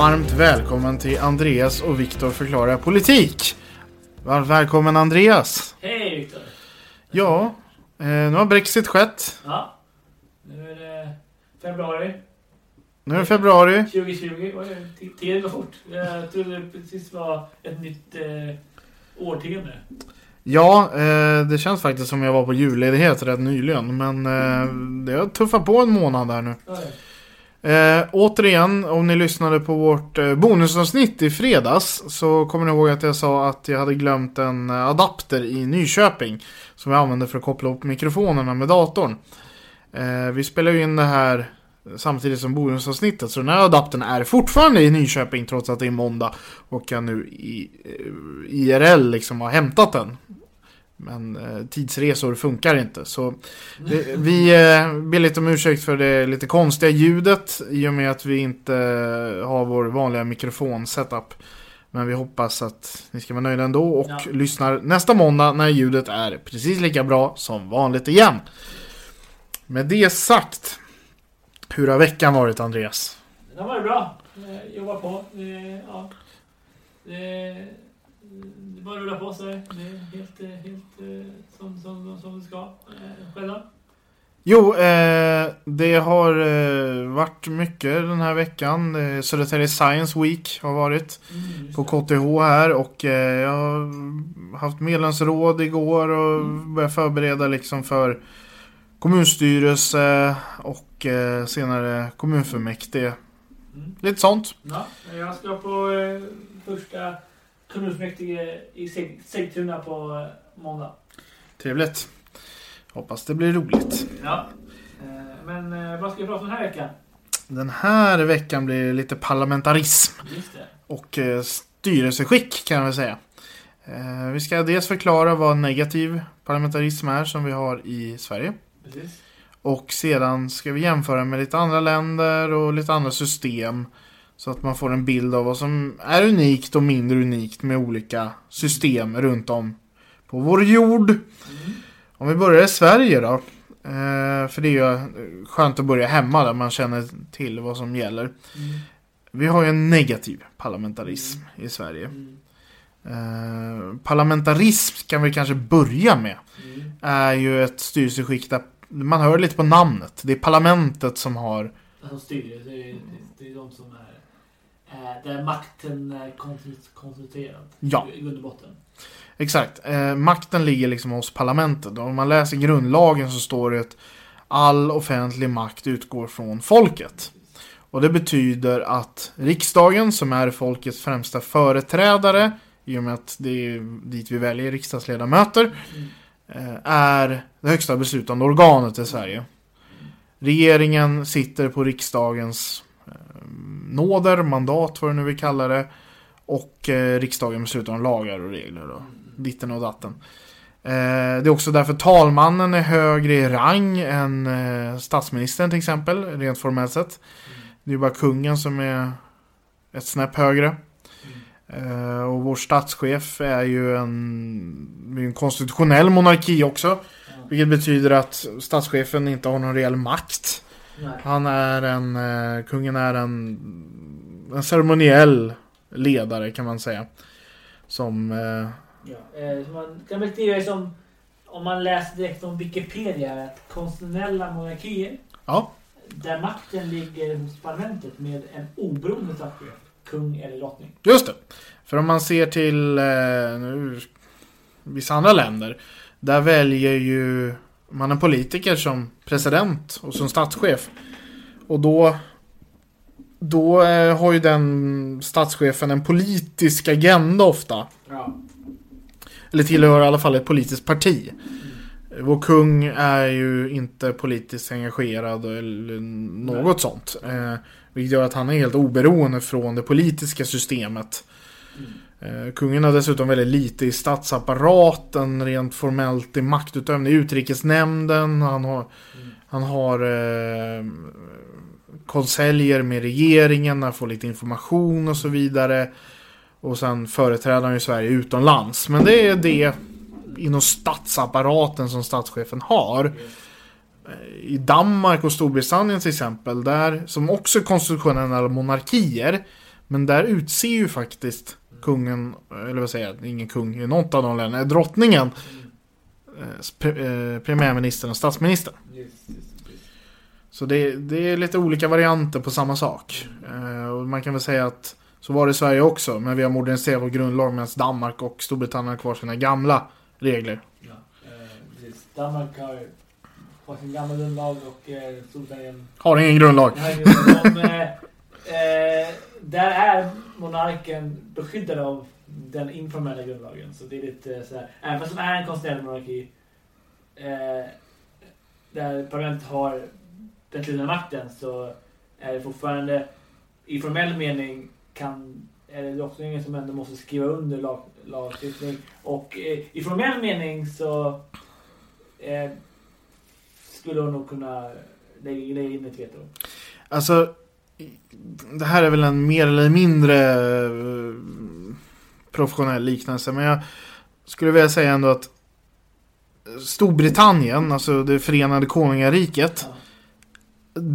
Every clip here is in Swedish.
Varmt välkommen till Andreas och Viktor förklarar politik. Varmt välkommen Andreas. Hej Viktor! Ja, eh, nu har Brexit skett. Ja, nu är det februari Nu är det februari. 2020. Oj, t- Tiden går fort. Jag trodde det precis var ett nytt eh, årtionde. Ja, eh, det känns faktiskt som jag var på julledighet rätt nyligen. Men eh, det har tuffat på en månad där nu. Oj. Eh, återigen, om ni lyssnade på vårt eh, bonusavsnitt i fredags så kommer ni ihåg att jag sa att jag hade glömt en eh, adapter i Nyköping som jag använde för att koppla upp mikrofonerna med datorn. Eh, vi spelar ju in det här samtidigt som bonusavsnittet så den här adaptern är fortfarande i Nyköping trots att det är måndag och jag nu i eh, IRL liksom har hämtat den. Men eh, tidsresor funkar inte så det, vi eh, ber lite om ursäkt för det lite konstiga ljudet i och med att vi inte eh, har vår vanliga mikrofon-setup. Men vi hoppas att ni ska vara nöjda ändå och Ja. lyssnar nästa måndag när ljudet är precis lika bra som vanligt igen. Med det sagt, hur har veckan varit Andreas? Den var bra. Eh, jobba på. Eh, ja. Det, det bara rulla på sig. Det är helt, eh, helt eh, som, som, som det ska. Eh, själva? Jo, eh, det har eh, varit mycket den här veckan. Eh, Södertälje Science Week har varit. Mm, på. KTH här och eh, jag har haft medlemsråd igår och börjat förbereda liksom för kommunstyrelse och senare kommunfullmäktige. Mm. Lite sånt. Ja, jag ska på första kommunfullmäktige i Sig- Sigtuna på eh, måndag. Trevligt. Hoppas det blir roligt. Ja. Eh, men eh, vad ska vi prata om den här veckan? Den här veckan blir lite parlamentarism och styrelseskick kan jag väl säga. Vi ska dels förklara vad negativ parlamentarism är som vi har i Sverige. Precis. Och sedan ska vi jämföra med lite andra länder och lite andra system. Så att man får en bild av vad som är unikt och mindre unikt med olika system runt om på vår jord. Mm. Om vi börjar i Sverige då. Eh, för det är ju skönt att börja hemma där man känner till vad som gäller. Mm. Vi har ju en negativ parlamentarism i Sverige. Mm. Eh, parlamentarism kan vi kanske börja med. Mm. Är ju ett styrelseskick där man hör lite på namnet. Det är parlamentet som har Som styr, det är, det är de som är... Eh, där makten är koncentr- koncentrerad. Ja. I grund och botten. Exakt. Eh, makten ligger liksom hos parlamentet. Och om man läser grundlagen så står det att all offentlig makt utgår från folket. Och det betyder att riksdagen, som är folkets främsta företrädare, i och med att det är dit vi väljer riksdagsledamöter, Mm. eh, är det högsta beslutande organet i Sverige. Regeringen sitter på riksdagens eh, nåder, mandat, vad du nu vill kalla det. Och eh, riksdagen beslutar om lagar och regler. Då. Ditten och datten. Eh, det är också därför talmannen är högre i rang än eh, statsministern till exempel, rent formellt sett. Det är bara kungen som är ett snäpp högre. Eh, och vår statschef är ju en, det en konstitutionell monarki också. Ja. Vilket betyder att statschefen inte har någon reell makt. Nej. Han är en, eh, kungen är en, en ceremoniell ledare kan man säga. Som, eh, Ja. Eh, man kan beskriva det som, om man läser direkt om Wikipedia, konstitutionella monarkier ja, där makten ligger hos parlamentet med en oberoende statschef, kung eller drottning. just det. För om man ser till eh, nu, vissa andra länder. Där väljer ju man en politiker som president och som statschef. Och då då eh, har ju den statschefen en politisk agenda ofta. Ja. Eller tillhör i alla fall ett politiskt parti. Vår kung är ju inte politiskt engagerad eller något sånt. Eh, vilket gör att han är helt oberoende från det politiska systemet. Eh, Eh, kungen har dessutom väldigt lite i statsapparaten rent formellt i maktutövning i utrikesnämnden. Han har, han har eh, konseljer med regeringen, han får lite information och så vidare. Och sen företräder han ju Sverige utomlands. Men det är det inom statsapparaten som statschefen har. Eh, I Danmark och Storbritannien till exempel, där, som också är konstitutionella monarkier, men där utser ju faktiskt kungen, eller vad säger jag, ingen kung i något av de länderna, drottningen, eh, eh, premiärministern och statsministern. Så det, det, är lite olika varianter på samma sak. Eh, och man kan väl säga att så var det i Sverige också, men vi har moderniserat vår grundlag medan Danmark och Storbritannien har kvar sina gamla regler. Ja, eh, Danmark har, har sin gamla grundlag och eh, Storbritannien har ingen grundlag. Har ingen grundlag eh, där är monarken beskyddad av den informella grundlagen. Så det är lite eh, sådär, även fast det är en konstitutionell monarki eh, där parlamentet har den tydliga makten så är det fortfarande i formell mening kan är det drottningen som ändå måste skriva under lag, lagstiftning. Och eh, i formell mening så eh, skulle hon nog kunna lägga, lägga in ett veto. Alltså, det här är väl en mer eller mindre eh, professionell liknelse. Men jag skulle vilja säga ändå att Storbritannien, alltså det förenade konungariket.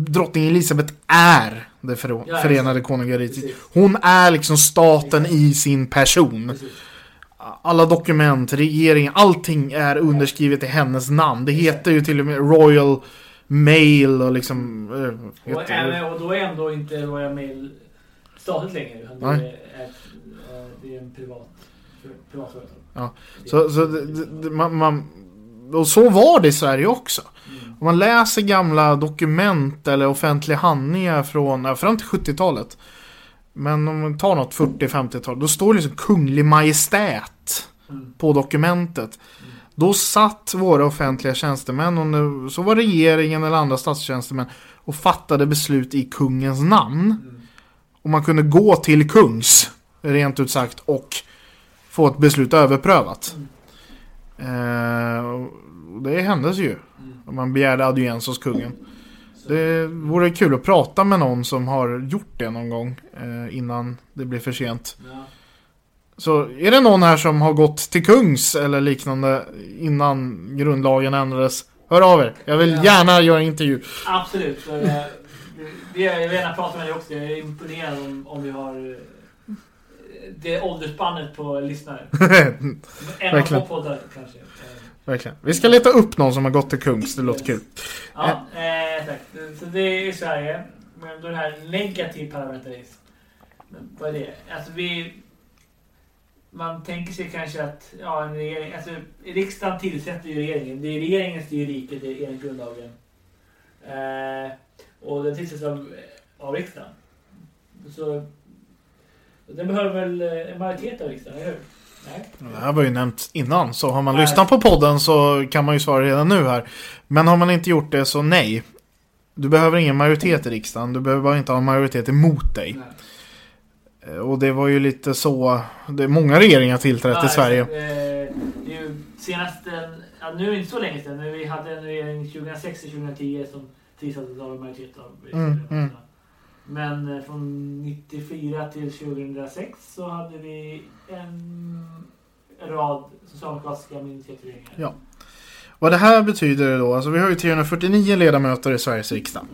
Drottning Elisabeth är det förenade konungariket. Hon är liksom staten i sin person. Alla dokument, regeringen, allting är underskrivet i hennes namn. Det heter ju till och med Royal Mail och liksom... Äh, och, äh, och då är ändå inte Royal Mail statligt längre. Utan det, är, det är en privat, privat företag. Ja, så, så det, det, man, man, och så var det i Sverige också. Mm. Om man läser gamla dokument eller offentliga handlingar från fram till 70-talet men om man tar något 40-50-tal, då står det liksom kunglig majestät mm. på dokumentet. Mm. Då satt våra offentliga tjänstemän, och så var regeringen eller andra statstjänstemän, och fattade beslut i kungens namn. Mm. Och man kunde gå till kungs, rent ut sagt, och få ett beslut överprövat. Mm. Eh, det händes ju. Mm. Man begärde audiens hos kungen. Det vore kul att prata med någon som har gjort det någon gång eh, innan det blir för sent. Ja. Så är det någon här som har gått till kungs eller liknande innan grundlagen ändrades? Hör av er. Jag vill gärna göra en intervju. Absolut. Eh, jag vill gärna prata med dig också. Jag är imponerad om, om vi har eh, det åldersspannet på lyssnare. en av två poddar kanske. Verkligen. Vi ska leta upp någon som har gått till Kungs. Det låter kul. Ja, eh, tack. Så det är i Sverige. Men då det här negativ parlamentarism. Vad är det? Alltså vi... Man tänker sig kanske att ja, en regering, alltså, riksdagen tillsätter ju regeringen. Det är regeringen som styr riket enligt grundlagen. Eh, och den tillsätts av, av riksdagen. Så den behöver väl en majoritet av riksdagen, eller hur? Det här var ju nämnt innan, så har man nej. lyssnat på podden så kan man ju svara redan nu här. Men har man inte gjort det så nej. Du behöver ingen majoritet i riksdagen, du behöver bara inte ha en majoritet emot dig. Nej. Eh, och det var ju lite så, det många regeringar tillträtt ja, i Sverige. Eh, senast, ja, nu är det inte så länge sedan, men vi hade en regering 2006-2010 som tillsattes av en majoritet av mm, mm. Men eh, från 94 till 2006 så hade vi en rad socialdemokratiska minoritetsregeringar. Ja. Vad det här betyder då, alltså vi har ju 349 ledamöter i Sveriges riksdag.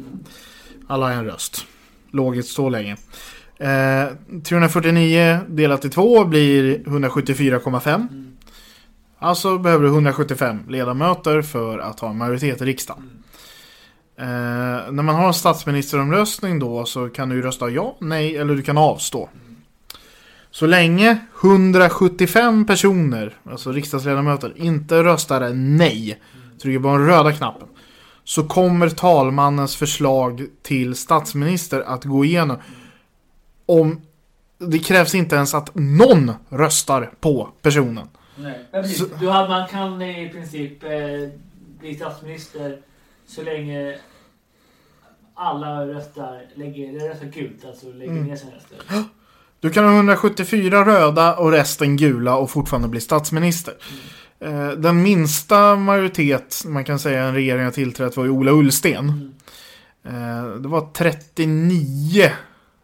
Alla har en röst. Logiskt så länge. Eh, 349 delat i två blir 174,5. Mm. Alltså behöver du 175 ledamöter för att ha en majoritet i riksdagen. Mm. Eh, när man har en statsministeromröstning då så kan du rösta ja, nej eller du kan avstå. Så länge 175 personer, alltså riksdagsledamöter, inte röstar nej, trycker på den röda knappen, så kommer talmannens förslag till statsminister att gå igenom. Om det krävs inte ens att någon röstar på personen. Nej. Men precis, Så- du man kan i princip eh, bli statsminister så länge alla röstar, lägger, röstar gult, alltså lägger Mm. ner sina röster. Du kan ha 174 röda och resten gula och fortfarande bli statsminister. Eh, Den minsta majoritet man kan säga en regering har tillträtt var ju Ola Ullsten. Mm. Eh, Det var 39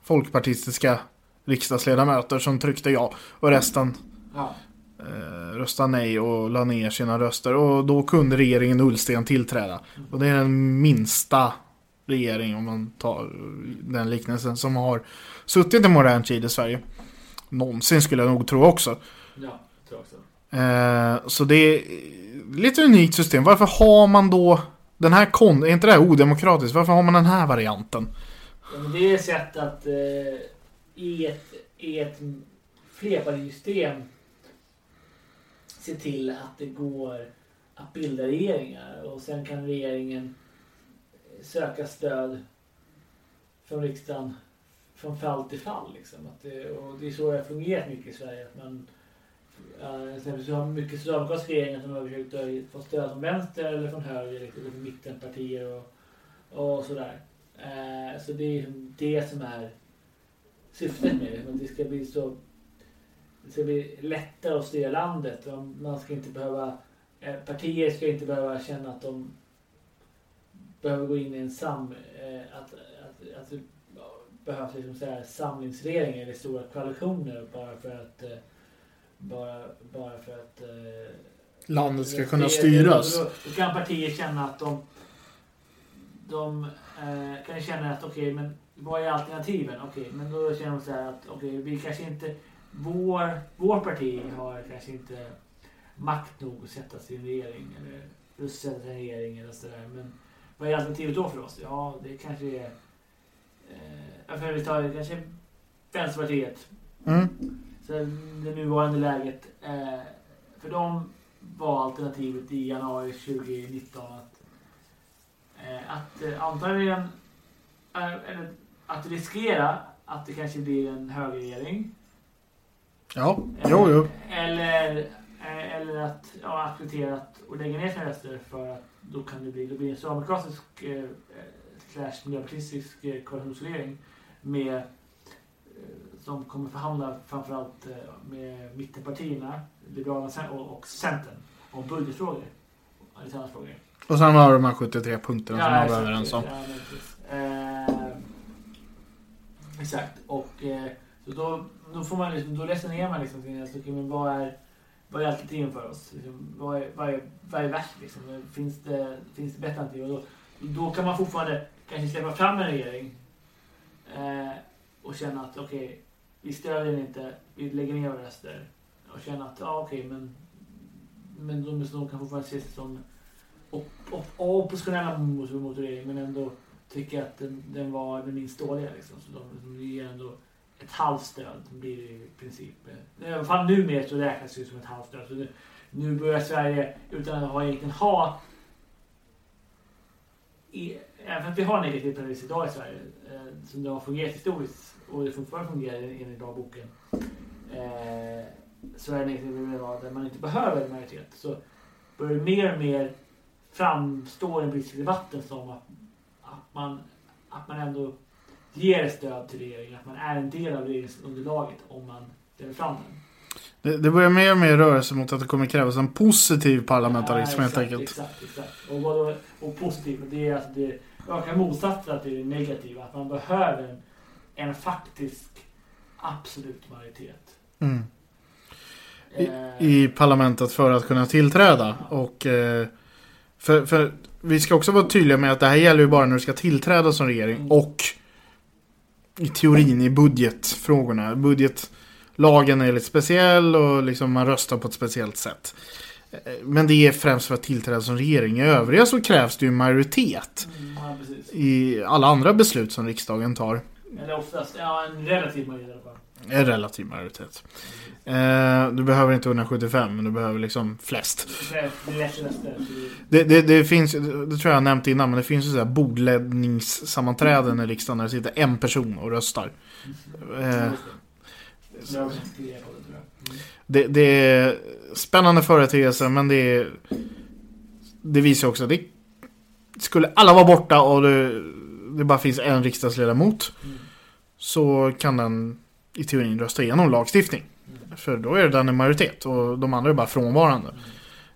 folkpartistiska riksdagsledamöter som tryckte ja och resten Ja. eh, röstade nej och la ner sina röster. Och då kunde regeringen Ullsten tillträda. Och det är den minsta regering, om man tar den liknelsen, som har suttit i modern tid i Sverige. Någonsin skulle jag nog tro också. Ja, tror också. Eh, så det är lite unikt system. Varför har man då den här kon... Är inte det här odemokratiskt? Varför har man den här varianten? Ja, men det är ett sätt att eh, i ett, i ett flerpartisystem se till att det går att bilda regeringar och sen kan regeringen eh, söka stöd från riksdagen från fall till fall. Liksom. Att det, och det är så det har fungerat mycket i Sverige. Att man, äh, så har mycket socialdemokratiska regeringar som har försökt få stöd från vänster eller från höger liksom, eller från mittenpartier och, och sådär. Eh, så det är liksom det som är syftet med det. Att det ska bli så det ska bli lättare att styra landet. Man ska inte behöva eh, partier ska inte behöva känna att de behöver gå in i en sam... Eh, att, att, att det behövs liksom så här samlingsregeringar eller stora koalitioner bara för att eh, bara, bara för att eh, Landet ska kunna styras. Då, då kan partier känna att de, de eh, kan känna att okej, men vad är alternativen? Okej, men då känner de så här att okej, vi kanske inte, vår, vår parti har kanske inte makt nog att sätta sig i en regering eller just sätta sig i en regering eller sådär. Men vad är alternativet då för oss? Ja, det kanske är, eh, för vi tar kanske Vänsterpartiet Mm. så det nuvarande läget. Eh, för dem var alternativet i januari 2019 att, att eh, antagligen eh, eller att riskera att det kanske blir en högerregering. Ja, Eh, jo, jo. Eller, eh, eller att ja, acceptera att, och lägga ner sina röster för att då kan det bli, det blir en socialdemokratisk eh, eh, slash miljöpartistisk eh, koalitionsregering med eh, som kommer förhandla framförallt eh, med mittenpartierna, Liberalerna och, och Centern om budgetfrågor. Och andra frågor. Och sen har de här 73 punkterna som man var överens om. Eh, exakt. Och eh, så då, då får man liksom, då resonerar man liksom kring alltså, men vad är vad är alternativen för oss? Liksom, vad, är, vad, är, vad är värst? Liksom? Finns, det, finns det bättre alternativ? Och då, då kan man fortfarande kanske släppa fram en regering eh, och känna att okej, vi stödjer den inte, vi lägger ner våra röster. Och känna att ja, okej, men, men de, de kan fortfarande se sig som op, op, oppositionella mot, mot regeringen men ändå tycker att den, den var den minst dåliga. Liksom. Så de, de ger ändå ett halvt stöd blir det i princip. Eh, I alla fall numera så räknas det ju som ett halvt stöd. Så nu, nu börjar Sverige, utan att ha, egentligen ha i, Även för att vi har negativ terrorism idag i Sverige, eh, som det har fungerat historiskt och det fortfarande fungerar enligt dagboken, eh, så är det negativ terrorism idag där man inte behöver en majoritet. Så börjar det mer och mer framstå i den politiska debatten som att, att, man, att man ändå ger stöd till regeringen, att man är en del av regeringsunderlaget om man ställer fram den. Det, det börjar mer och mer röra sig mot att det kommer krävas en positiv parlamentarism Ja, helt exakt, enkelt. Exakt, exakt. Och, vad och positivt, det är alltså det ökar motsatsen till det negativa. Att man behöver en, en faktisk absolut majoritet. Mm. Eh, I parlamentet för att kunna tillträda. Och eh, för, för vi ska också vara tydliga med att det här gäller ju bara när du ska tillträda som regering. Mm. Och i teorin i budgetfrågorna. Budgetlagen är lite speciell och liksom man röstar på ett speciellt sätt. Eh, Men det är främst för att tillträda som regering. I övriga så krävs det ju majoritet. mm, ja. I alla andra beslut som riksdagen tar. Eller oftast, ja en relativ majoritet i alla fall. En relativ majoritet. Eh, du behöver inte 175 men du behöver liksom flest. Det det det- finns, det tror jag jag nämnt innan, men det finns ju sådär bordledningssammanträden bordläggningssammanträden i riksdagen där det sitter en person och röstar. Eh, Det det, är spännande företeelse men det är, Det visar också att det Skulle alla vara borta och det, det bara finns en riksdagsledamot Så kan den i teorin rösta igenom lagstiftning. Mm. För då är den en majoritet och de andra är bara frånvarande. Mm.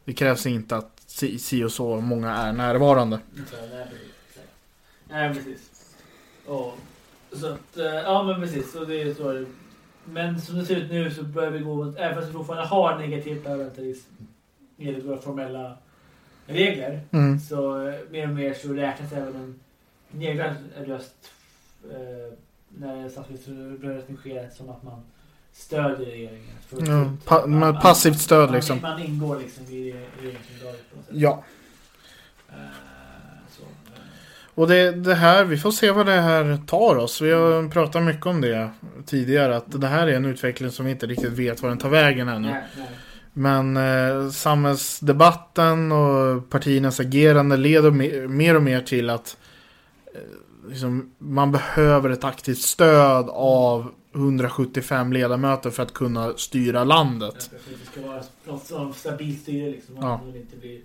Det krävs inte att si, si och så många är närvarande. Nej, precis. Och, så att, eh, ja men precis. Så det är så. det. Men som det ser ut nu så börjar vi gå mot, även fast vi fortfarande har negativ parlamentarism enligt våra formella regler, Mm. så eh, mer och mer så räknas även en nedlagd röst eh, när statsministerröstning sker som att man stödjer regeringen. ut. pa- Man- passivt stöd man, liksom. Man ingår liksom i regeringsunderlaget på något sätt. Ja. Eh, så, eh. Och det, det här, vi får se vad det här tar oss. Vi har pratat mycket om det tidigare. Att det här är en utveckling som vi inte riktigt vet var den tar vägen ännu. Nej, nej. Men eh, samhällsdebatten och partiernas agerande leder me- mer och mer till att eh, liksom, man behöver ett aktivt stöd av 175 ledamöter för att kunna styra landet. Att det ska vara något stabilt styre liksom. Ja. Att det inte blir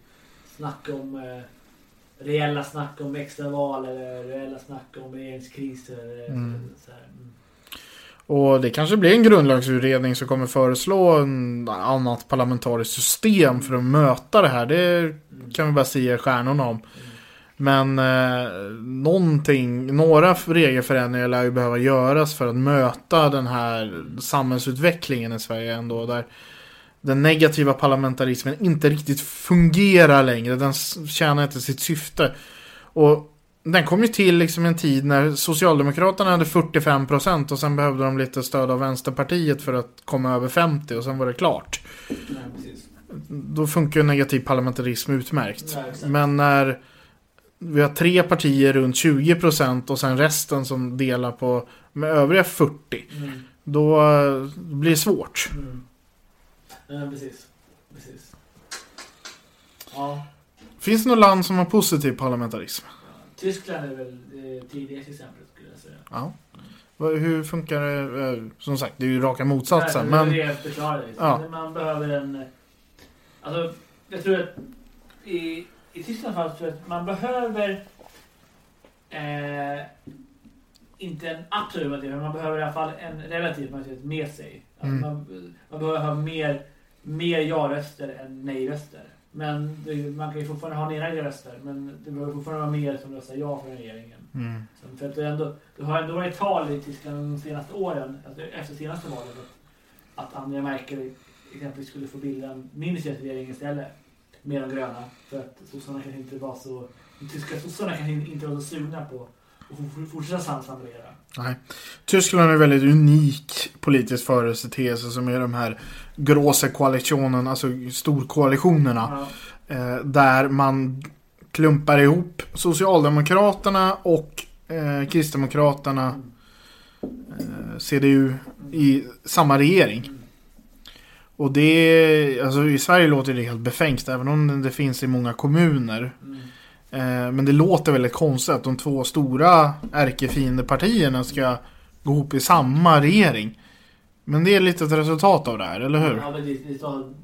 snack om eh, reella snack om extraval eller reella snack om regeringskriser. Mm. Så här. Mm. Och det kanske blir en grundlagsutredning som kommer föreslå en annat parlamentariskt system för att möta det här. Det Mm. kan vi bara säga stjärnorna om. Mm. Men eh, någonting, några regelförändringar lär ju behöva göras för att möta den här samhällsutvecklingen i Sverige ändå. Där den negativa parlamentarismen inte riktigt fungerar längre. Den tjänar inte sitt syfte. Och den kom ju till liksom en tid när Socialdemokraterna hade 45% och sen behövde de lite stöd av Vänsterpartiet för att komma över 50 och sen var det klart. Nej, precis. Då funkar ju negativ parlamentarism utmärkt. Exakt. Men när vi har tre partier runt 20% och sen resten som delar på med övriga 40 Mm. då blir det svårt. Mm. Nej, precis. precis. Ja. Finns det något land som har positiv parlamentarism? Tyskland är väl det tidigaste exemplet skulle jag säga. Ja. Hur funkar det? Eh, Som sagt, det är ju raka motsatsen. Nej, Men Det är det jag förklarar. Liksom. Ja. Man behöver en... Alltså, jag tror att i, i Tyskland tror jag att man behöver eh, inte en absolut majoritet, men man behöver i alla fall en relativ majoritet med sig. Alltså Mm. man, man behöver ha mer, mer ja-röster än nej-röster. Men det, man kan ju fortfarande ha nedlagda röster, men det behöver fortfarande vara mer som röstar ja för regeringen. mm. Så För att det, ändå, det har ändå varit tal i Tyskland de senaste åren, alltså efter senaste valet, att, att Angela Merkel exempelvis skulle få bilda en miniregering istället med de gröna. För att sossarna kanske inte var så, de tyska sossarna kanske inte var så sugna på att fortsätta samsamregera. Nej. Tyskland är en väldigt unik politisk företeelse som är de här gråse koalitionen, alltså storkoalitionerna. Ja. Eh, där man klumpar ihop Socialdemokraterna och eh, Kristdemokraterna, Mm. eh, CDU, i samma regering. Och det, alltså i Sverige låter det helt befängt, även om det finns i många kommuner. Mm. Eh, men det låter väldigt konstigt att de två stora ärkefiendepartierna ska gå ihop i samma regering. Men det är lite ett resultat av det här, eller hur? Ja, men det, av,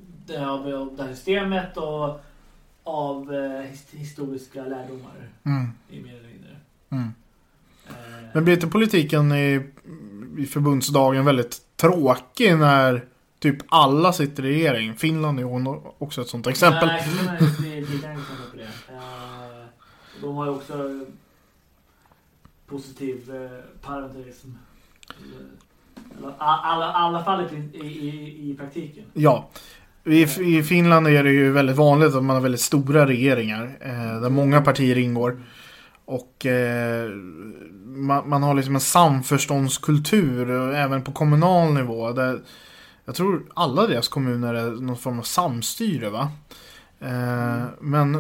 det, här systemet och av eh, his- historiska lärdomar Mm, i mer eller mindre. mm. Eh, Men blir inte politiken i, i förbundsdagen väldigt tråkig när typ alla sitter i regering? Finland är ju också ett sånt exempel. Nej, Finland är lika exempel på det. Eh, De har ju också positiv eh, parlamentarism. Eh, I alla, alla fall i, i, i, praktiken. Ja. I, I Finland är det ju väldigt vanligt att man har väldigt stora regeringar eh, där många partier ingår. Och eh, man, man har liksom en samförståndskultur även på kommunal nivå. Där jag tror alla deras kommuner är någon form av samstyre va? Eh, men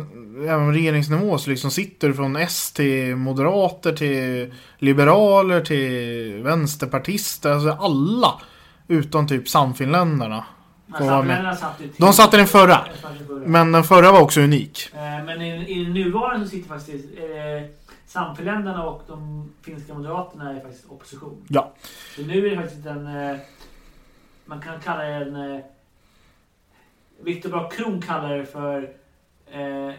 även på regeringsnivå så liksom sitter från S till moderater till liberaler till vänsterpartister. Alltså alla utom typ samfinländarna. Samfinländarna satt ju till- De satt i den förra. I den. Men den förra var också unik. Eh, Men i, i den nuvarande så sitter faktiskt eh, Samfinländarna och de finska moderaterna är faktiskt opposition. Ja. Så nu är det faktiskt en, eh, man kan kalla den... Eh, Viktor Bra Kron kallar det för eh,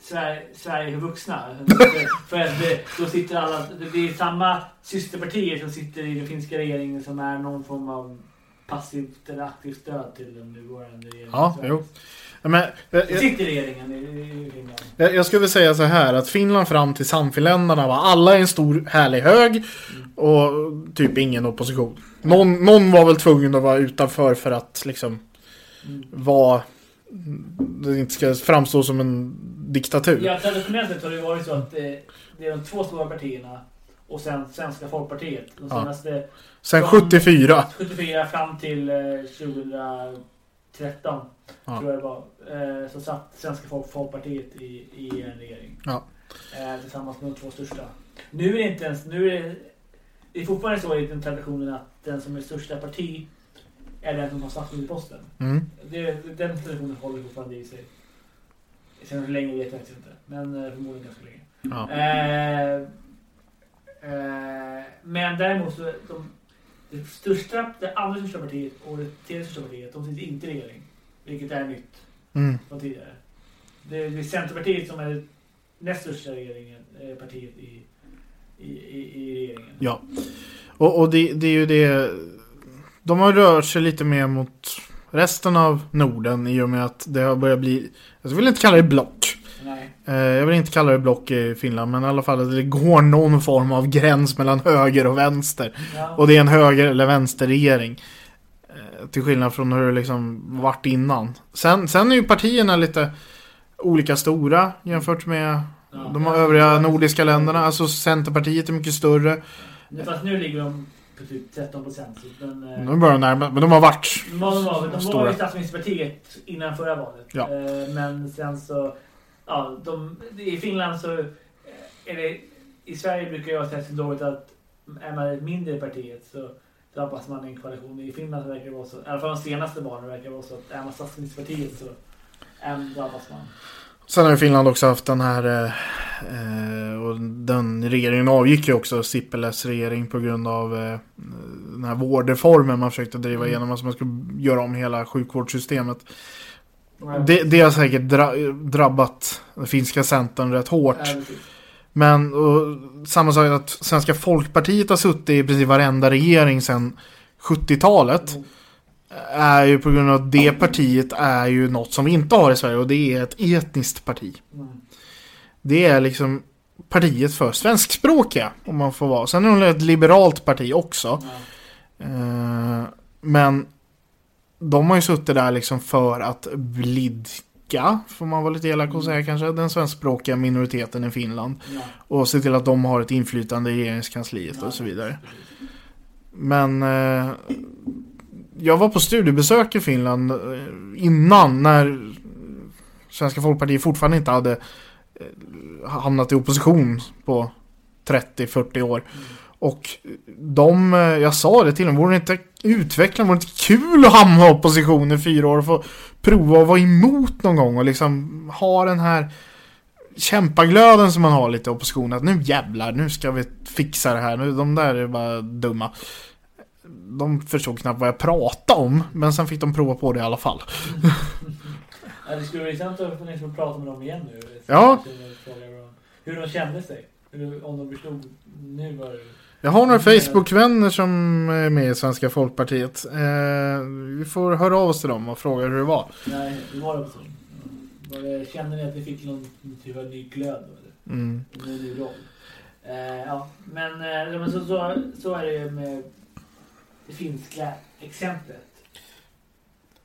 Sverige, Sverige för vuxna. för att det, då sitter alla, det är samma systerpartier som sitter i den finska regeringen som är någon form av passivt eller aktivt stöd till den nuvarande regeringen. Ja, jo. Men, Det jag, sitter i regeringen. Jag, skulle vilja säga så här att Finland fram till Samfinländarna var alla en stor härlig hög och typ ingen opposition. Någon, någon var väl tvungen att vara utanför för att liksom vara det inte ska framstå som en diktatur. Ja, traditionellt sett har det varit så att eh, det är de två stora partierna och sen Svenska Folkpartiet. De Ja. senaste Sen 74. 74 fram till eh, 2013 Ja. tror jag det var. Eh, så satt Svenska Folk, Folkpartiet i, i en regering. Ja. Eh, tillsammans med de två största. Nu är det inte ens... Nu är det, det är fortfarande så i den traditionen att den som är största parti är den som har statsministerposten. Mm. Det, den traditionen håller fortfarande i sig. Sen hur länge vet jag inte. Men eh, förmodligen ganska länge. Ja. Eh, eh, men däremot så de, det största, det andra största partiet och det tredje största partiet, de sitter inte i regering. Vilket är nytt Mm. från tidigare. Det, är Centerpartiet som är näst största regeringen, eh, partiet i, i, i, i regeringen. Ja. Och, och det, det är ju det. De har rört sig lite mer mot resten av Norden i och med att det har börjat bli. Jag vill inte kalla det block. Nej. Eh, Jag vill inte kalla det block i Finland, men i alla fall att det går någon form av gräns mellan höger och vänster. Ja. Och det är en höger eller vänsterregering. Till skillnad från hur det liksom varit innan. Sen, sen är ju partierna lite olika stora jämfört med Ja. de övriga nordiska länderna. Alltså Centerpartiet är mycket större. Fast nu ligger de på typ 13 procent. Eh, De börjar närma men de har varit De var, de var, de var ju statsministerpartiet innan förra valet. Ja. Eh, Men sen så... Ja, de, I Finland så... eh, Är det, I Sverige brukar jag säga så dåligt att är man ett mindre partiet så drabbas man i en koalition. I Finland verkar det vara så. I alla fall de senaste valen verkar det vara så att är man statsministerpartiet så äm, drabbas man. Sen har ju Finland också haft den här eh, och den regeringen avgick ju också Sipiläs regering på grund av eh, den här vårdreformen man försökte driva Mm. igenom. Alltså man skulle göra om hela sjukvårdssystemet. Det, det har säkert dra, drabbat den finska centern rätt hårt. Precis. Men och, samma sak att Svenska Folkpartiet har suttit i precis varenda regering sedan 70-talet. Är ju på grund av att det partiet är ju något som vi inte har i Sverige och det är ett etniskt parti. Det är liksom partiet för svenskspråkiga om man får vara. Sen är det ett liberalt parti också. Eh, men de har ju suttit där liksom för att blidka, får man vara lite elak och säga kanske, den svenskspråkiga minoriteten i Finland. Ja. Och se till att de har ett inflytande i regeringskansliet och så vidare. Men eh, jag var på studiebesök i Finland eh, innan när Svenska Folkpartiet fortfarande inte hade eh, hamnat i opposition på 30-40 år. Mm. Och de, eh, jag sa det till dem, vore det inte utvecklande, vore det inte kul att hamna i opposition i fyra år och få prova att vara emot någon gång och liksom ha den här kämpaglöden som man har lite i opposition. Att nu jävlar, nu ska vi fixa det här. Nu, de där är bara dumma. De förstod knappt vad jag pratade om, men sen fick de prova på det i alla fall. Ja, det skulle vara intressant att få liksom prata med dem igen nu. Ja. Vad- Hur de kände sig. Hur, om de förstod nu var det... Jag har några Facebook-vänner som är med i Svenska Folkpartiet. Eh, vi får höra av oss till dem och fråga hur det var. Nej, det var det så. Det, kände ni att ni fick någon typ av ny glöd? Eller? Mm. En ny roll? Eh, ja, men, eh, men så, så, så är det ju med det finska exemplet.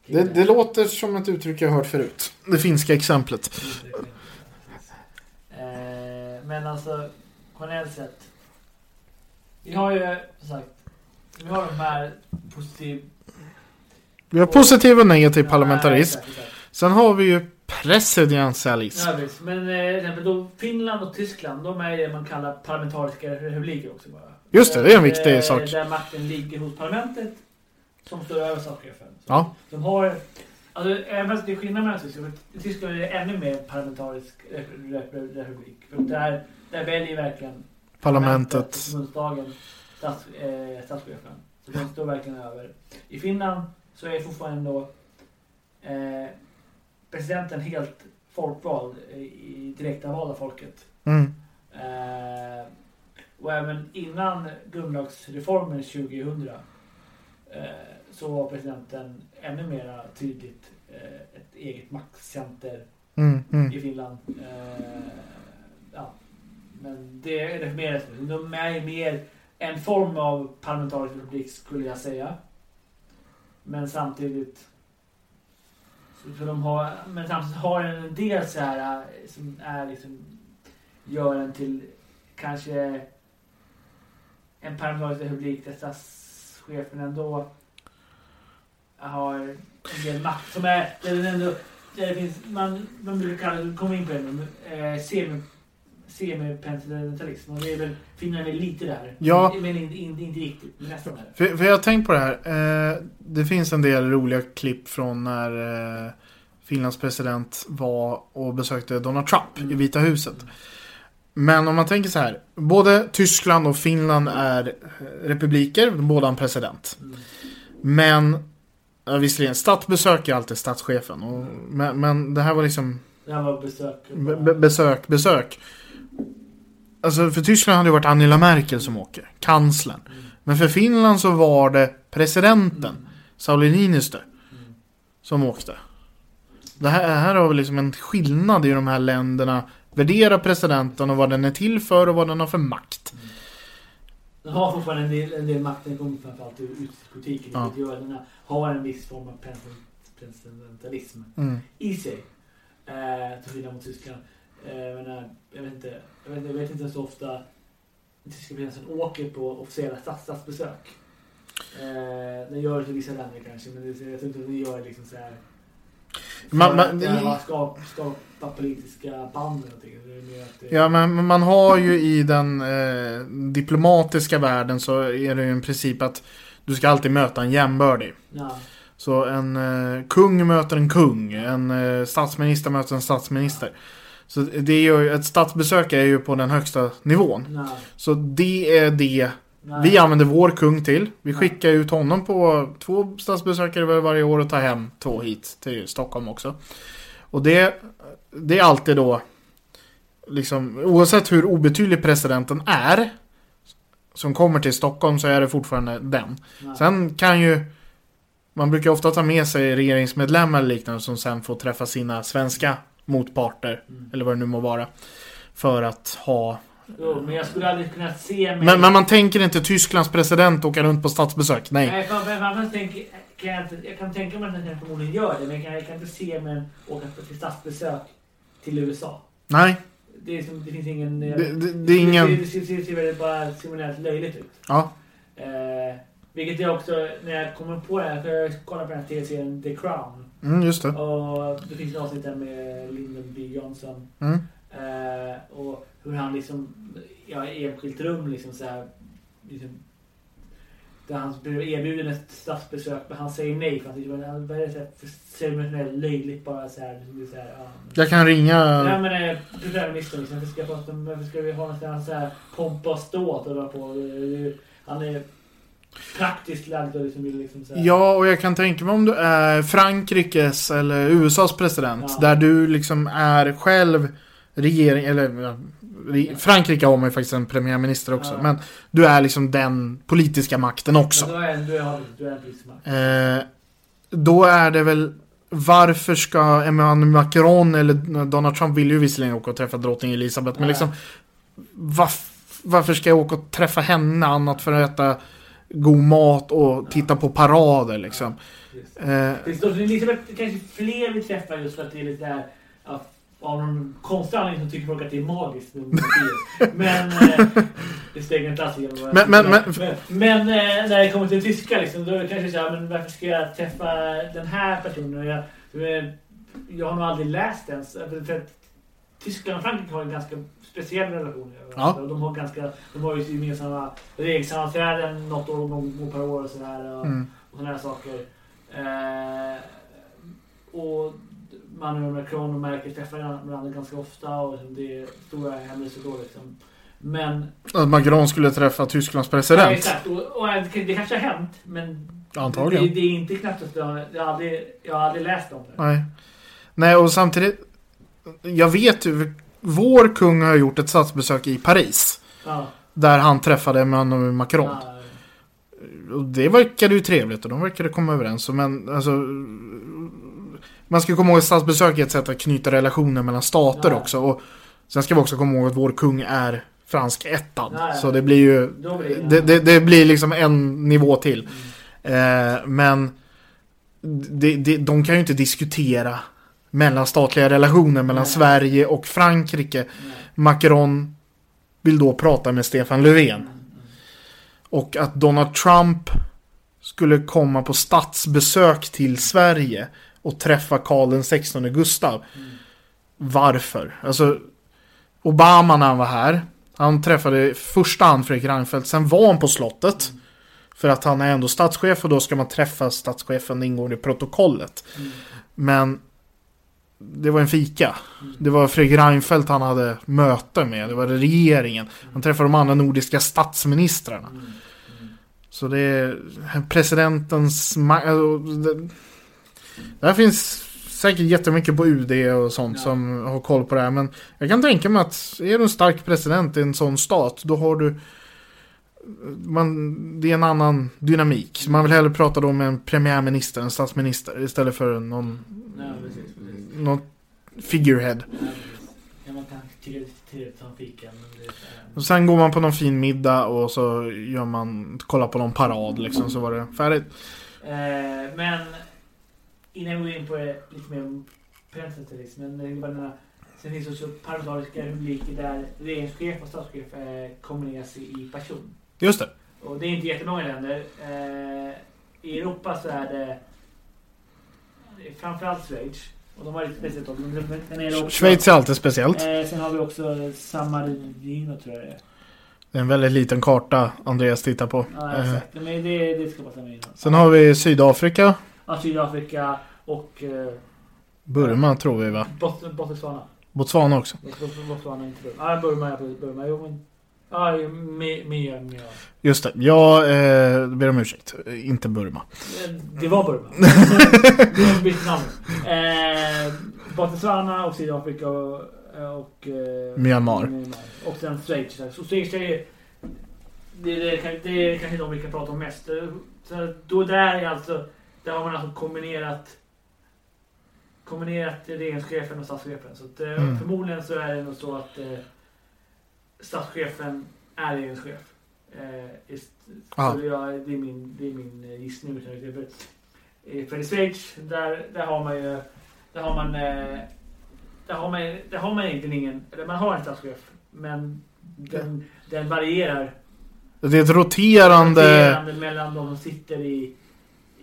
Det, det låter som ett uttryck jag hört förut. Det finska exemplet. Eh, men alltså, generellt sett. Vi har ju, som sagt, vi har de här positiv... Vi har positiv och negativ parlamentarism. Ja, exakt, exakt. Sen har vi ju presidentialism. Ja, visst. Men eh, då Finland och Tyskland, de är det man kallar parlamentariska republiker också bara. Just det, det är en viktig Eh, sak. Där makten ligger hos parlamentet som står över statschefen. Ja. De har, alltså, även fast det är skillnad mellan Tyskland, Tyskland är ännu mer parlamentarisk rep- rep- republik. För där, där väljer verkligen Parlamentet. förbundsdagen, stats, eh, statschefen. Så den står verkligen över. I Finland så är fortfarande då eh, presidenten helt folkvald i, i direkta val av folket. Mm. Eh, och även innan grundlagsreformen 2000 eh, så var presidenten ännu mer tydligt eh, ett eget maktcenter Mm. Mm. i Finland. Eh, ja. Men det är det mer De är mer en form av parlamentarisk republik skulle jag säga. Men samtidigt för de har, men samtidigt har den en del så här eh, som är liksom gör den till kanske en parlamentarisk republik där statschefen ändå har en del makt som är där den ändå där det finns, man, man brukar kalla det, kom in på det nu, eh, semi, semi-pententalism. Och det är väl, Finland är lite där. Ja. Men inte, inte, inte riktigt, men nästan där. För, för jag har tänkt på det här. Eh, det finns en del roliga klipp från när eh, Finlands president var och besökte Donald Trump i Mm. Vita huset. Men om man tänker så här. Både Tyskland och Finland är eh, republiker. Båda en president. Mm. Men ja, visserligen, statsbesök är alltid statschefen. Och, men, men det här var liksom Det här var besök. be, be, besök, besök. Alltså för Tyskland hade det varit Angela Merkel som åker. Kanslern. Mm. Men för Finland så var det presidenten. Mm. Sauli Niinistö. Mm. Som åkte. Det här, här har vi liksom en skillnad i de här länderna. Värdera presidenten och vad den är till för och vad den har för makt. Den har fortfarande en del, en del makt. Den kommer framförallt ur utrikespolitiken. Ja. Vilket gör att den har en viss form av presidentalism Mm. i sig. Eh, till skillnad mot Tyskland. Eh, jag, jag, vet inte, jag, vet, jag vet inte så ofta tyska presidenten åker på officiella stats, statsbesök. Eh, den gör det till vissa länder kanske, men det, jag tror inte den gör det liksom så här. Man- man- att skapa, skapa politiska band att Ja men man har ju i den eh, diplomatiska världen så är det ju en princip att du ska alltid möta en jämbördig. ja, Så en eh, kung möter en kung, en eh, statsminister möter en statsminister. Så det är ju, ett statsbesök är ju på den högsta nivån. nej, Så det är det nej. vi använder vår kung till. Vi Ja. skickar ut honom på två statsbesökare var- varje år och tar hem två hit till Stockholm också. Och det, det är alltid då, liksom, oavsett hur obetydlig presidenten är, som kommer till Stockholm så är det fortfarande den. nej. Sen kan ju man brukar ofta ta med sig regeringsmedlemmar eller liknande som sen får träffa sina svenska motparter, Mm. eller vad det nu må vara. För att ha... Jo, men jag skulle aldrig kunna se mig... Men, men man tänker inte Tysklands president åka runt på statsbesök. Nej. Nej, för, tänker, kan jag, inte, jag kan tänka mig att den förmodligen gör det, men jag kan, jag kan inte se mig åka till statsbesök till USA. Nej. Det, som, det finns ingen... Det, det, det är ingen... Det, det, ser- väldigt bara kriminellt löjligt ut. Ja. Eh, vilket jag också, när jag kommer på det här, för jag kollade på den här tv-serien The Crown. Mm, just det. Och det finns ett avsnitt där med Lyndon B Johnson. Mm. Eh, och hur han liksom, ja, i enskilt rum liksom så här, liksom, där han blir erbjuden ett statsbesök men han säger nej för han tycker att han är så här för ceremoniellt löjligt bara så här. Liksom, det så här ja, Jag kan ringa... Nej men eh, premiärministern liksom, varför ska, varför ska vi ha en sån här, så här pompa och ståt och på? Det- det- Han är praktiskt lagd och liksom liksom Ja, och jag kan tänka mig om du är Frankrikes eller USAs president. Ja. Där du liksom är själv regering... Eller Frankrike har man ju faktiskt en premiärminister också. Ja. Men du är liksom den politiska makten också. Men då är, du är, du är en polisman. Eh, då är det väl varför ska Emmanuel Macron eller Donald Trump vill ju visserligen åka och träffa drottning Elizabeth. Men Ja. liksom varf, varför ska jag åka och träffa henne annat för att äta god mat och titta på parader liksom. Just. Eh, Det står Elisabeth kanske fler vi träffar just för att det är lite där av någon konstig anledning så tycker folk att det är magiskt med. Men eh, det inte alls igenom. Men- men- men- men, eh, när det kommer till tyska liksom, då är det kanske så här, men varför ska jag träffa den här personen? Jag, eh, jag har nog aldrig läst ens. För för att Tyskland och Frankrike har en ganska speciell relation. Ja. Och De har ganska, de har ju gemensamma regelsammanträden något år gång per år och sådär. Och, mm. och sådana här saker. Eh, och Manuel Macron och Merkel träffar varandra ganska ofta och liksom det är stora händelser då liksom. Men... Att Macron skulle träffa Tysklands Ja, president. exakt. Och, och det, det kanske har hänt, men... Antagligen. Det, det är inte knappt att jag, jag, har aldrig, jag har aldrig läst om det. Nej. Nej, och samtidigt. Jag vet ju. Vår kung har gjort ett statsbesök i Paris. Ja. Där han träffade Emmanuel Macron. Ja, Och det verkade ju trevligt och de verkade komma överens. Men alltså. Man ska komma ihåg att statsbesök är ett sätt att knyta relationer mellan stater Ja. också. Och sen ska vi också komma ihåg att vår kung är fransk ettad. Ja. Så det blir ju. Blir det- Det, det, blir liksom en nivå till. Eh, men det, det, de kan ju inte diskutera mellanstatliga relationer mellan Nej. Sverige och Frankrike. Nej. Macron vill då prata med Stefan Löfven. Mm, Och att Donald Trump skulle komma på statsbesök till Sverige och träffa Karl den 16 Gustav. Mm. Varför? Alltså, Obama när han var här, han träffade i första hand Fredrik Reinfeldt, sen var han på slottet. Mm. För att han är ändå statschef och då ska man träffa statschefen, det ingår i protokollet. Mm. Men det var en fika. Det var Fredrik Reinfeldt han hade möte med, det var regeringen. Han träffade de andra nordiska statsministrarna. Så det är presidentens... ma- alltså, Där finns säkert jättemycket på UD och sånt Ja. som har koll på det här. Men jag kan tänka mig att är du en stark president i en sån stat, då har du... Man, det är en annan dynamik. Man vill hellre prata då med en premiärminister, en statsminister, istället för någon, precis. Någon figurehead. Det men det Och sen går man på någon fin middag och så gör man, kollar på någon parad liksom, så var det färdigt. Eh, men innan vi går in på det lite mer presidentialism, men det är bara den här- sen finns det också parlamentariska republiker där regeringschef och statschef eh, kombineras i, person. Just det. Och det är inte jättemånga länder. Eh, I Europa så är det, det framförallt Schweiz. Och de har lite speciellt också. Den- är också. Schweiz är alltid speciellt. Eh, sen har vi också San-Marino tror jag det är. Det är en väldigt liten karta Andreas tittar på. Ja, Eh, exakt. Men det, det ska vara. Sen har vi Sydafrika. Ja, Sydafrika och eh, Burma tror vi va? Bot- Botswana. Botswana också. Bot- Botswana, inte Burma. Ja, Burma. Burma. Jo, men... Ja, med, med, med, Just det. Jag eh, ber om ursäkt. Eh, Inte Burma. Det var Burma. Det har bytt namn. Eh, Botswana och Sydafrika och... och eh, Myanmar. Och sen Schweiz. Så Schweiz är... Det, det, det är kanske de vi kan prata om mest. Eh, Så då där är alltså... Där har man alltså kombinerat... Kombinerat regeringschefen och statschefen. Så att, eh, Mm. förmodligen så är det nog så att eh, statschefen är regeringschef. Eh, ist, Ja. så jag, det, är min, det är min eh, gissning. för- eh, För i Schweiz, där, där har man ju... Där har man... Eh, där har man, där har man egentligen ingen... Eller man har en statschef. Men den, den varierar. Det är ett roterande... varierande mellan de som sitter i,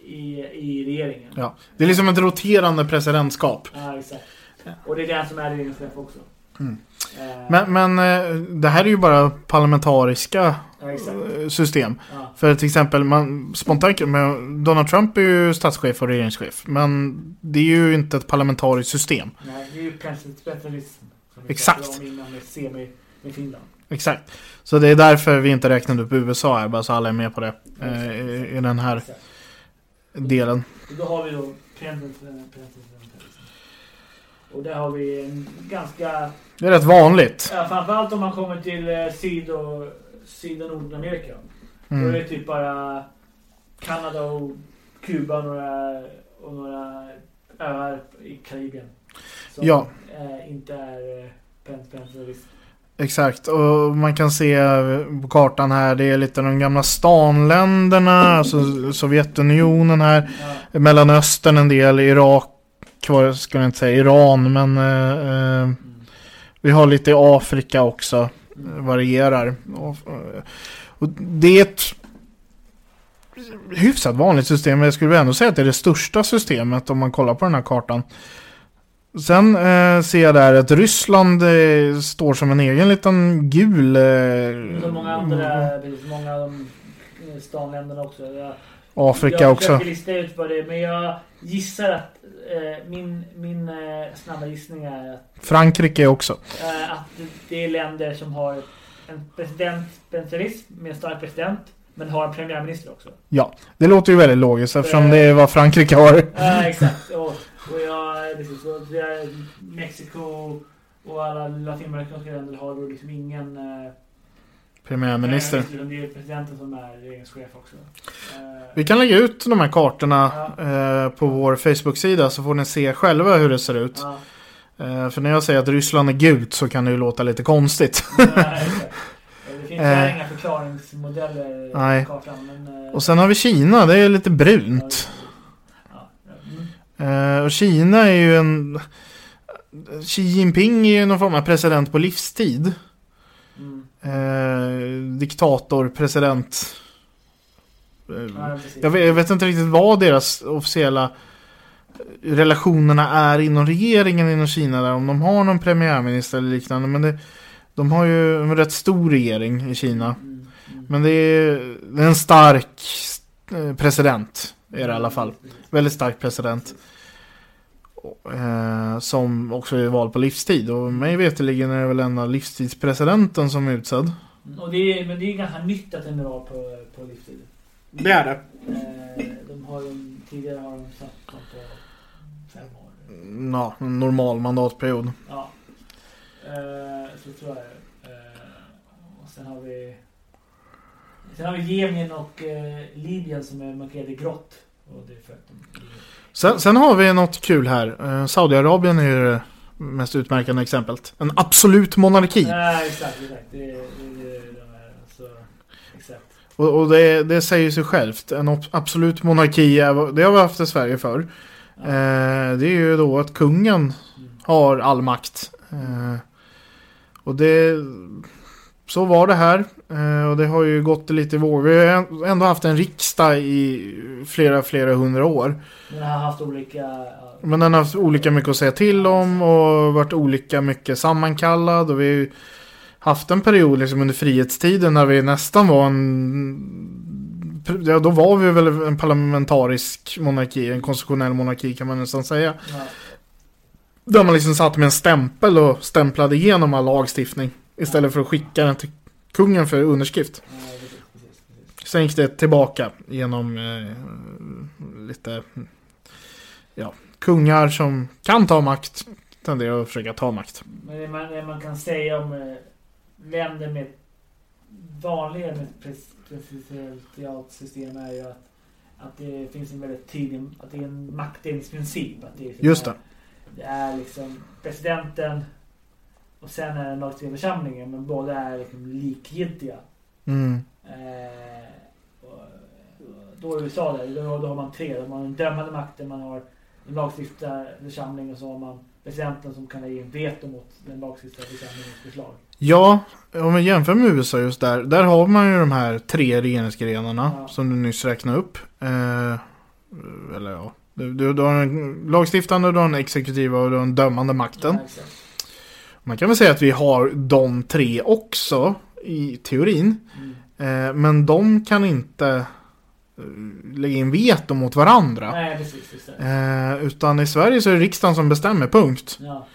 i, i regeringen. Ja. Det är liksom ett roterande presidentskap. Ja, exakt. Och det är den som är regeringschef också. Mm. Eh, Men, men eh, det här är ju bara parlamentariska ja, eh, system. Ja. För till exempel, man, spontant, Donald Trump är ju statschef och regeringschef. Men det är ju inte ett parlamentariskt system. Nej, det är ju presidentalism. Exakt. med med Finland. Exakt. Så det är därför vi inte räknade upp USA här, bara så alla är med på det. Eh, i, I den här Exakt. delen. Och då har vi då presidentalism. Och där har vi en ganska... Det är rätt vanligt. Ja, framförallt om man kommer till eh, Syd och, Syd och Nordamerika. Då är Mm. det typ bara Kanada och Kuba och några, och några öar i Karibien. Som Ja. eh, inte är eh, pen- presidentalism. Exakt, och man kan se på kartan här, det är lite de gamla stanländerna, alltså Sovjetunionen här, Ja. Mellanöstern en del, Irak, vad ska jag inte säga, Iran, men eh, eh, vi har lite i Afrika också, varierar. Och, eh, och det är ett hyfsat vanligt system, men jag skulle ändå säga att det är det största systemet om man kollar på den här kartan. Sen eh, ser jag där att Ryssland eh, står som en egen liten gul... Det Eh, är många andra, precis, många av de eh, stanländerna också. Jag, Afrika jag också. försöker lista ut vad det är, men jag gissar att eh, min, min eh, snabba gissning är att, Frankrike också. eh, att det är länder som har en presidentspecialism med en stark president. Men har en premiärminister också. Ja, det låter ju väldigt logiskt eftersom det är vad Frankrike har. Ja, exakt. Och, och jag, precis, och det är Mexiko och alla latinamerikanska länder har då liksom ingen eh, Premiärminister. utan Det är presidenten som är regeringschef också. Eh, Vi kan lägga ut de här kartorna Ja. eh, på vår Facebook-sida så får ni se själva hur det ser ut. ja, Eh, för när jag säger att Ryssland är gult så kan det ju låta lite konstigt. exakt. Det finns Eh. inga förklaringsmodeller Nej. på kartan. Men, eh, Och sen har vi Kina, det är lite brunt. Mm. Eh, och Kina är ju en... Xi Jinping är ju någon form av president på livstid. Mm. Eh, diktator, president. Eh, Ja, jag, vet, jag vet inte riktigt vad deras officiella relationerna är inom regeringen inom Kina. Där, om de har någon premiärminister eller liknande. Men det, de har ju en rätt stor regering i Kina. Mm, mm. Men det är, det är en stark eh, president. Är det i alla fall. Väldigt stark president. Eh, som också är vald på livstid. Och mig veterligen är det väl en av livstidspresidenten som är utsedd. Mm, Och det är, men det är ganska nytt att den är vald på, på livstid. Det är det. Eh, de har ju, tidigare har de satt dem på fem år. Ja, en normal mandatperiod. Ja. Eh, så tror jag eh, Och sen har vi Sen har vi Jemen och eh, Libyen som är markerade grått. Och det är för att de... Sen, sen har vi något kul här. Eh, Saudiarabien är ju det mest utmärkande exemplet. En absolut monarki. Nej, exakt, exakt. Det, det, det, de är, så, exakt. Och, och det, det säger sig självt. En absolut monarki, är, det har vi haft i Sverige förr. Ja. Eh, det är ju då att kungen Mm. har all makt. Eh, och det... Så var det här. Eh, och det har ju gått lite vår. Vi har ändå haft en riksdag i flera, flera hundra år. Men har haft olika... Men den har haft olika mycket att säga till om och varit olika mycket sammankallad. Och vi har ju haft en period liksom under frihetstiden när vi nästan var en... Ja, då var vi väl en parlamentarisk monarki, en konstitutionell monarki kan man nästan säga. ja, Där man liksom satt med en stämpel och stämplade igenom all lagstiftning. Istället för att skicka den till kungen för underskrift. Sen gick det tillbaka genom eh, lite ja, kungar som kan ta makt. Tenderar att försöka ta makt. Men det man, det man kan säga om eh, länder med vanliga med presidentiellt system är ju att, att det finns en väldigt tydlig, att det är en maktdelningsprincip. Att det är, Just det. Det är liksom presidenten och sen är det den lagstiftande församlingen men båda är liksom likgiltiga. Mm. Eh, och, och då i USA där, då, då har man tre. Då har man den dömande makten, man har den lagstiftande församlingen och så har man presidenten som kan lägga in veto mot den lagstiftande församlingens förslag. Ja, om vi jämför med USA just där. Där har man ju de här tre regeringsgrenarna Ja. som du nyss räknade upp. Eh, eller ja. Du, du, du har den lagstiftande, du har den exekutiva och du har den dömande makten. Ja. Man kan väl säga att vi har de tre också i teorin. Mm. Eh, men de kan inte eh, lägga in veto mot varandra. Nej, precis. precis. Eh, utan i Sverige så är det riksdagen som bestämmer, punkt. Ja,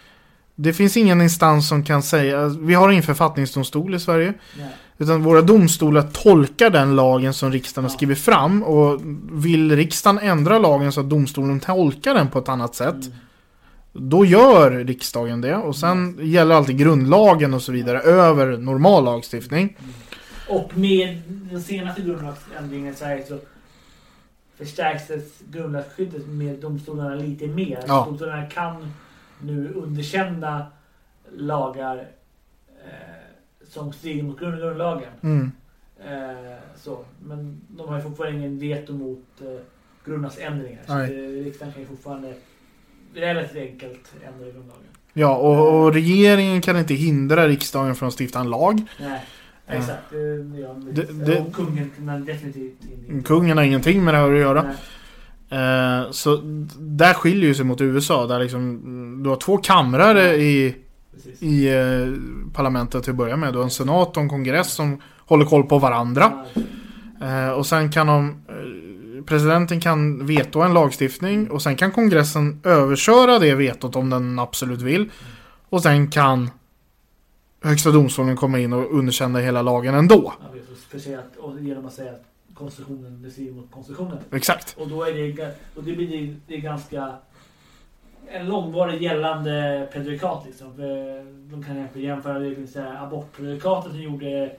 Det finns ingen instans som kan säga, vi har ingen författningsdomstol i Sverige. nej. Utan våra domstolar tolkar den lagen som riksdagen har Ja. skrivit fram. Och vill riksdagen ändra lagen så att domstolen tolkar den på ett annat sätt. Mm. Då gör riksdagen det. Och sen gäller alltid grundlagen och så vidare över normal lagstiftning. Och med den senaste grundlagsändringen i Sverige så förstärktes grundlagsskyddet med domstolarna lite mer. Ja. Domstolarna kan nu underkänna lagar eh, som strider mot grund- grundlagen. Mm. Eh, så. Men de har ju fortfarande ingen veto mot eh, grundlagsändringar. Så riksdagen kan ju fortfarande relativt enkelt ändra grundlagen. Ja, och, och regeringen kan inte hindra riksdagen från att stifta en lag. Nej, Ja. exakt. Det, det. Det- det- och kungen kan definitivt inte. Kungen har ingenting med det här att göra. Nej. Eh, så där skiljer ju sig mot USA. Där liksom, du har två kamrar i, Precis. i eh, parlamentet till att börja med. Du har en senat och en kongress som håller koll på varandra. Ja, Eh, och sen kan de... Presidenten kan veto en lagstiftning. Och sen kan kongressen överköra det vetot om den absolut vill. Och sen kan Högsta domstolen kommer in och underkänner hela lagen ändå. Ja, visst, och genom att säga att konstitutionen, det strider mot konstitutionen. Exakt. Och då är det, och det blir det, ganska en långvarig gällande prejudikat liksom. De kan jämföra- jämföra det med abortprejudikatet som gjorde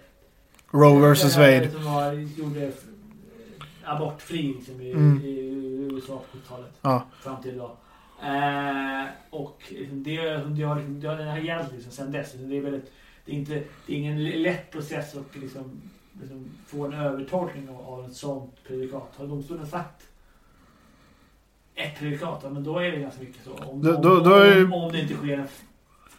Roe vs Wade. Som var, gjorde abortfri liksom, i, Mm. i USA på 70-talet. Ja. Fram till idag. Eh, och det, det har, det har, den har gällt liksom sen dess. Det är, väldigt, det är, inte, det är ingen lätt process att liksom, liksom få en övertolkning av, av ett sånt prejudikat. Har domstolen sagt ett prejudikat, ja, men då är det ganska mycket så. Om, Då- om, då- då är- om, om det inte sker en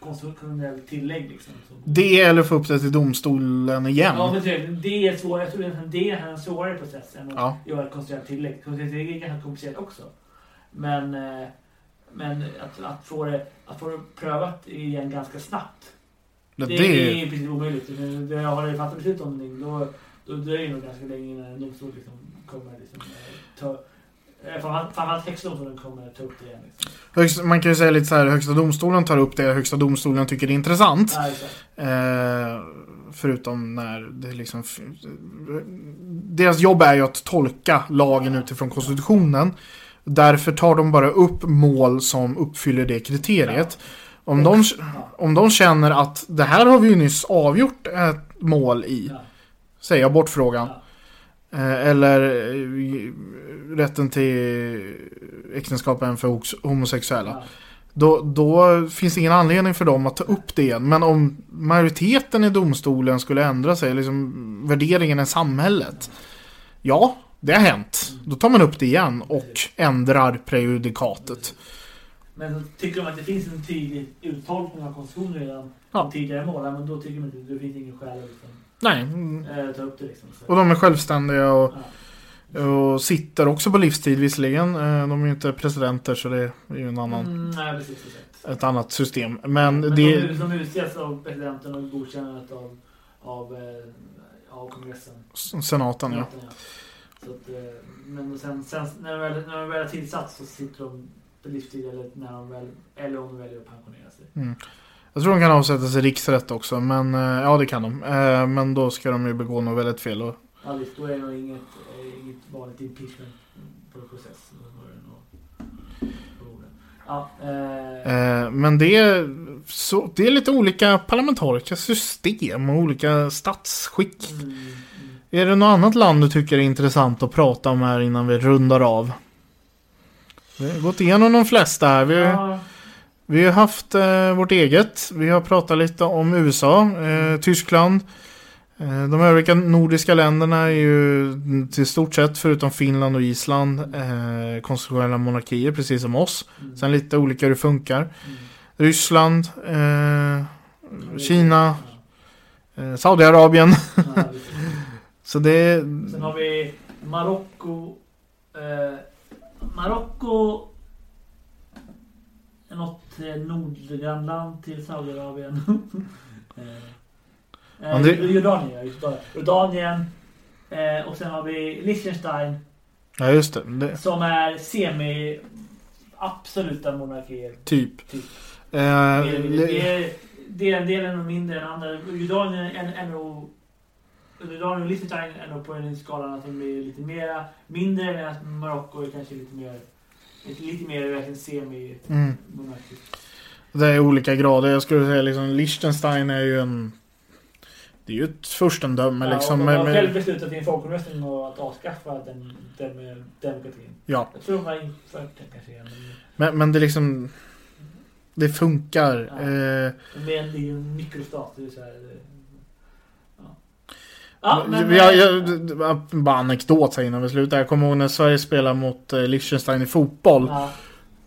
konstitutionell tillägg. Liksom. Det eller få upp det till domstolen igen. Ja, men det, det är svårare. Jag tror att det är en svårare process än att Ja. göra ett konstitutionellt tillägg. Konstitutionellt tillägg är ganska komplicerat också. Men, eh, men att, att, få det, att få det prövat igen ganska snabbt. Det, Det, det, är i princip omöjligt. Det- Har det fattat beslut om någonting då, då dröjer det nog ganska länge innan en domstol liksom kommer liksom, eh, ta... eh, Framförallt högsta domstolen kommer ta upp det igen. Liksom. man kan ju säga lite så här, Högsta domstolen tar upp det Högsta domstolen tycker det är intressant. Ja. Eh, förutom när det liksom... Deras jobb är ju att tolka lagen utifrån konstitutionen. Därför tar de bara upp mål som uppfyller det kriteriet. Om de, Ja, om de känner att det här har vi ju nyss avgjort ett mål i, ja, säg abortfrågan. ja. Eh, Eller eh, rätten till äktenskap även för homosexuella. ja. Då, då finns det ingen anledning för dem att ta upp det igen. Men om majoriteten i domstolen skulle ändra sig, liksom värderingen i samhället. Ja, det har hänt. Då tar man upp det igen och ändrar prejudikatet. Men tycker de att det finns en tydlig uttolkning av konstitutionen redan Ja. tidigare mål, men då tycker de inte det finns ingen skäl liksom, Nej. mm. ta upp det. Liksom. Så. Och de är självständiga och, Ja. och sitter också på livstid visserligen. Eh, De är ju inte presidenter så det är ju en annan, Mm, nej, precis. precis. ett annat system. Men, Men det... de, de utses av presidenten och godkännandet av, av, eh, av kongressen. Senaten ja. Senaten, ja. Så att, men sen, sen när, de väl, när de väl är tillsatt så sitter de på livstid eller, när de väl, eller om de väljer att pensionera sig. Jag tror de kan avsättas i riksrätt också, men eh, ja det kan de. Eh, Men då ska de ju begå något väldigt fel. Och, Ja, visst, då är det nog inget, eh, inget vanligt impeachment på process. Ja, eh, eh, men det är, så, det är lite olika parlamentariska system och olika statsskick. mm, mm. Är det något annat land du tycker är intressant att prata om här innan vi rundar av? Vi har gått igenom de flesta här. Vi, Ja, vi har haft eh, vårt eget. Vi har pratat lite om USA, eh, Tyskland. Eh, de övriga nordiska länderna är ju till stort sett, förutom Finland och Island, eh, konstitutionella monarkier precis som oss. mm, Sen lite olika hur det funkar. mm. Ryssland, eh, Kina, eh, Saudiarabien. ja. Så det är... Sen har vi Marocko. Eh, Marocko är något nordgrannland till Saudiarabien. eh, det- eh, Jordanien. Jordanien. Eh, och sen har vi Liechtenstein Ja just det, det som är semi absoluta monarkier. typ. Typ. Eh, Det är, det- är, det är en del är nog mindre än andra. Jordanien är, är nog... Jordanien och Liechtenstein är nog på en skala att de blir lite mera mindre medan Marocko är kanske lite mer... Lite, mer verkligen semi-monarkiskt. Mm. Det är olika grader. Jag skulle säga liksom Liechtenstein är ju en... Det är ju ett furstendöme Ja, liksom. de har med- själv beslutat i en folkomröstning att avskaffa den, den demokratin. ja, Jag tror de har infört den kanske igen. men, men det är liksom... Det funkar. Ja. Eh, Men det är ju en mikrostat. Det är så här. Ja, men... vi har, eh, jag, bara anekdot här innan vi slutar. Jag kommer ihåg när Sverige spelade mot eh, Liechtenstein i fotboll. ja,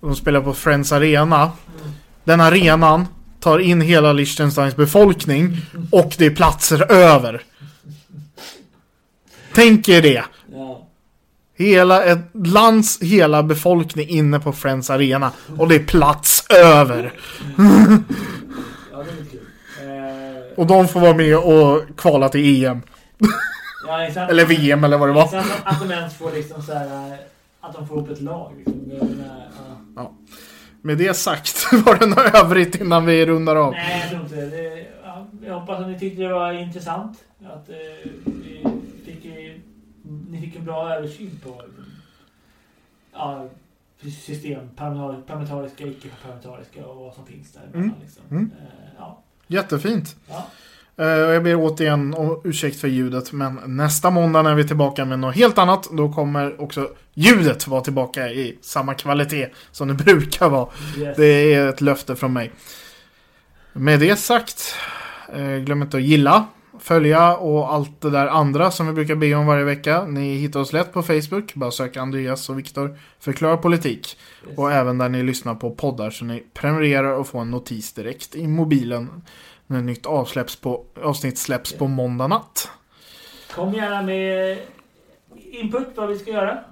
De spelar på Friends Arena. mm. Den arenan tar in hela Liechtensteins befolkning och det är platser över. Tänk er det. ja. Hela ett lands hela befolkning inne på Friends Arena och det är plats över. Ja, Och de får vara med och kvala till EM. Ja, exakt. Eller VM eller vad det var. Sen att, de ens får liksom så här, eh, att de får upp ett lag. Liksom. Det är, ja. Med det sagt, var det något övrigt innan vi rundar av? Nej, jag tror inte det. Ja, jag hoppas att ni tyckte det var intressant. Att eh, vi fick, eh, ni fick en bra översyn på liksom, ja, system, parlamentar- parlamentariska, icke-parlamentariska och vad som finns där. Mm. Liksom. Mm. Eh, ja. Jättefint. Ja. Eh, jag ber återigen om ursäkt för ljudet, men nästa måndag när vi är tillbaka med något helt annat, då kommer också ljudet vara tillbaka i samma kvalitet som det brukar vara. Yes. Det är ett löfte från mig. Med det sagt, eh, glöm inte att gilla, följa och allt det där andra som vi brukar be om varje vecka. Ni hittar oss lätt på Facebook, bara sök Andreas och Viktor förklarar politik. Yes. Och även där ni lyssnar på poddar så ni prenumererar och får en notis direkt i mobilen när nytt avsläpps på, avsnitt släpps på måndag natt. Kom gärna med input vad vi ska göra.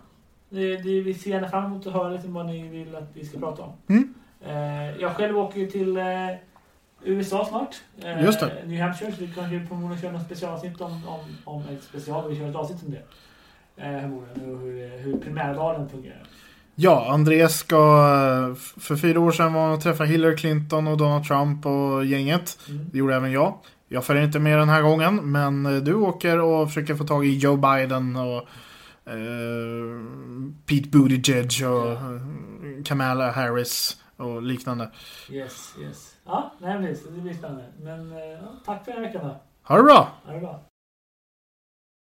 Det, det, vi ser gärna fram emot att höra liksom vad ni vill att vi ska prata om. Mm. Eh, jag själv åker ju till eh, USA snart. Eh, Just det. New Hampshire. Så vi kanske förmodligen köra något specialavsnitt om, om, om ett special. Vi kör ett avsnitt om det. Eh. Och hur, hur primärvalen fungerar. Ja, Andreas ska... För fyra år sedan var han och träffade Hillary Clinton och Donald Trump och gänget. Mm. Det gjorde även jag. Jag följer inte med den här gången, men eh, du åker och försöker få tag i Joe Biden och eh, Pete Buttigieg och eh, Kamala Harris och liknande. Yes, yes. Ja, nej, det blir spännande. Men eh, ja, tack för den här veckan då. Ha det bra! Ha det bra.